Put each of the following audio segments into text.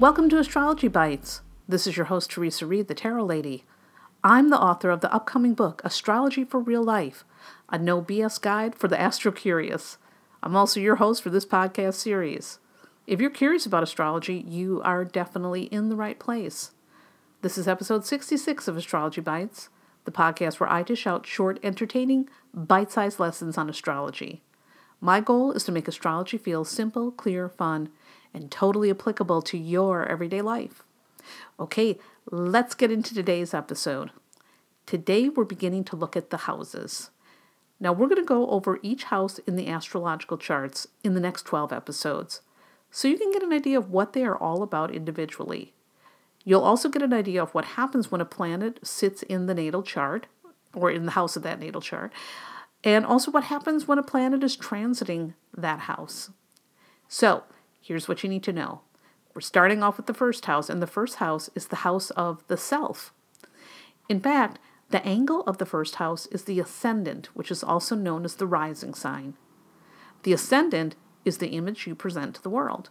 Welcome to Astrology Bites. This is your host, Theresa Reed, the Tarot Lady. I'm the author of the upcoming book, Astrology for Real Life, a no BS guide for the astro curious. I'm also your host for this podcast series. If you're curious about astrology, you are definitely in the right place. This is episode 66 of Astrology Bites, the podcast where I dish out short, entertaining, bite sized lessons on astrology. My goal is to make astrology feel simple, clear, fun, and totally applicable to your everyday life. Okay, let's get into today's episode. Today we're beginning to look at the houses. Now we're going to go over each house in the astrological charts in the next 12 episodes, so you can get an idea of what they are all about individually. You'll also get an idea of what happens when a planet sits in the natal chart or in the house of that natal chart, and also what happens when a planet is transiting that house. So, here's what you need to know. We're starting off with the first house, and the first house is the house of the self. In fact, the angle of the first house is the ascendant, which is also known as the rising sign. The ascendant is the image you present to the world.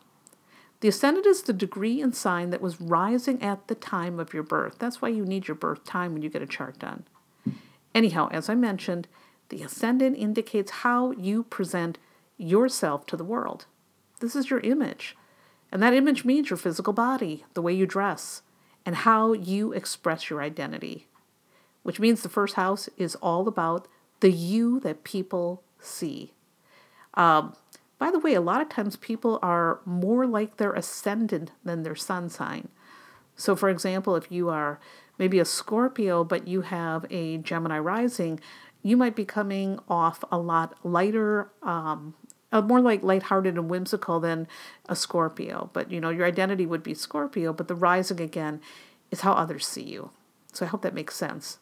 The ascendant is the degree and sign that was rising at the time of your birth. That's why you need your birth time when you get a chart done. Anyhow, as I mentioned, the ascendant indicates how you present yourself to the world. This is your image. And that image means your physical body, the way you dress, and how you express your identity. Which means the first house is all about the you that people see. Um, by the way, a lot of times people are more like their ascendant than their sun sign. So, for example, if you are maybe a Scorpio, but you have a Gemini rising, you might be coming off a lot lighter, um, uh, more like lighthearted and whimsical than a Scorpio. But you know, your identity would be Scorpio, but the rising again is how others see you. So I hope that makes sense.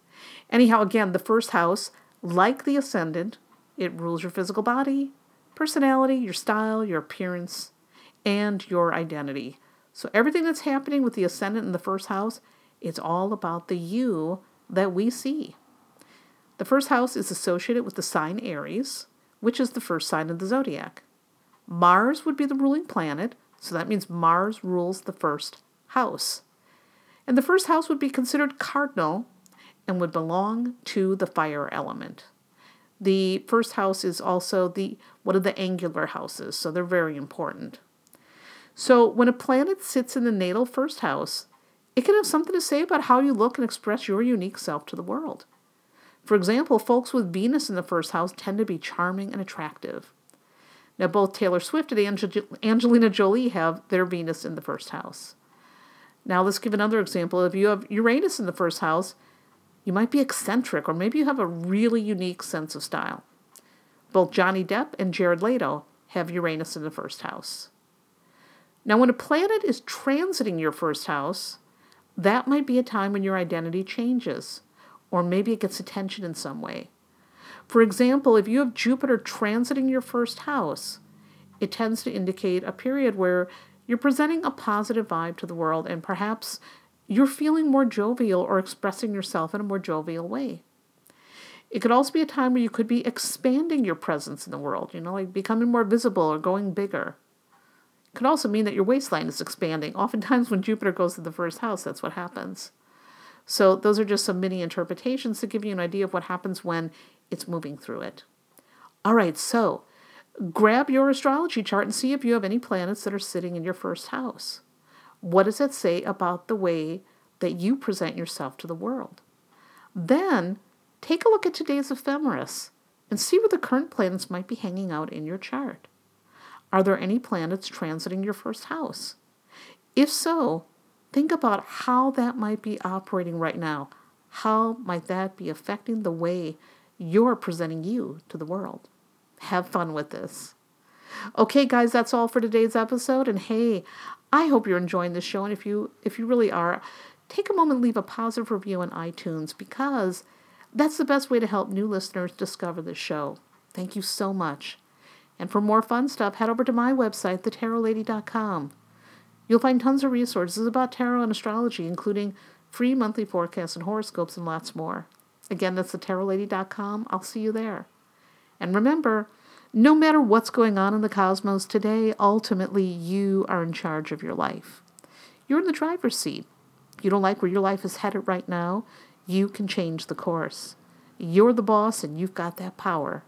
Anyhow, again, the first house, like the ascendant, it rules your physical body, personality, your style, your appearance, and your identity. So everything that's happening with the ascendant in the first house, it's all about the you that we see. The first house is associated with the sign Aries, which is the first sign of the zodiac. Mars would be the ruling planet, so that means Mars rules the first house. And the first house would be considered cardinal and would belong to the fire element. The first house is also the one of the angular houses, so they're very important. So when a planet sits in the natal first house, it can have something to say about how you look and express your unique self to the world. For example, folks with Venus in the first house tend to be charming and attractive. Now, both Taylor Swift and Angelina Jolie have their Venus in the first house. Now, let's give another example. If you have Uranus in the first house, you might be eccentric, or maybe you have a really unique sense of style. Both Johnny Depp and Jared Leto have Uranus in the first house. Now, when a planet is transiting your first house, that might be a time when your identity changes or maybe it gets attention in some way. For example, if you have Jupiter transiting your first house, it tends to indicate a period where you're presenting a positive vibe to the world and perhaps you're feeling more jovial or expressing yourself in a more jovial way. It could also be a time where you could be expanding your presence in the world, you know, like becoming more visible or going bigger. It could also mean that your waistline is expanding. Oftentimes, when Jupiter goes to the first house, that's what happens. So those are just some mini interpretations to give you an idea of what happens when it's moving through it. All right, so grab your astrology chart and see if you have any planets that are sitting in your first house. What does it say about the way that you present yourself to the world? Then take a look at today's ephemeris and see where the current planets might be hanging out in your chart. Are there any planets transiting your first house? If so, Think about how that might be operating right now. How might that be affecting the way you're presenting you to the world? Have fun with this. Okay, guys, that's all for today's episode. And hey, I hope you're enjoying this show. And if you if you really are, take a moment, leave a positive review on iTunes because that's the best way to help new listeners discover the show. Thank you so much. And for more fun stuff, head over to my website, thetarotlady.com. You'll find tons of resources about tarot and astrology, including free monthly forecasts and horoscopes and lots more. Again, that's thetarotlady.com. I'll see you there. And remember, no matter what's going on in the cosmos today, ultimately you are in charge of your life. You're in the driver's seat. You don't like where your life is headed right now? You can change the course. You're the boss and you've got that power.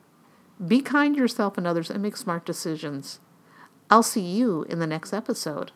Be kind to yourself and others and make smart decisions. I'll see you in the next episode.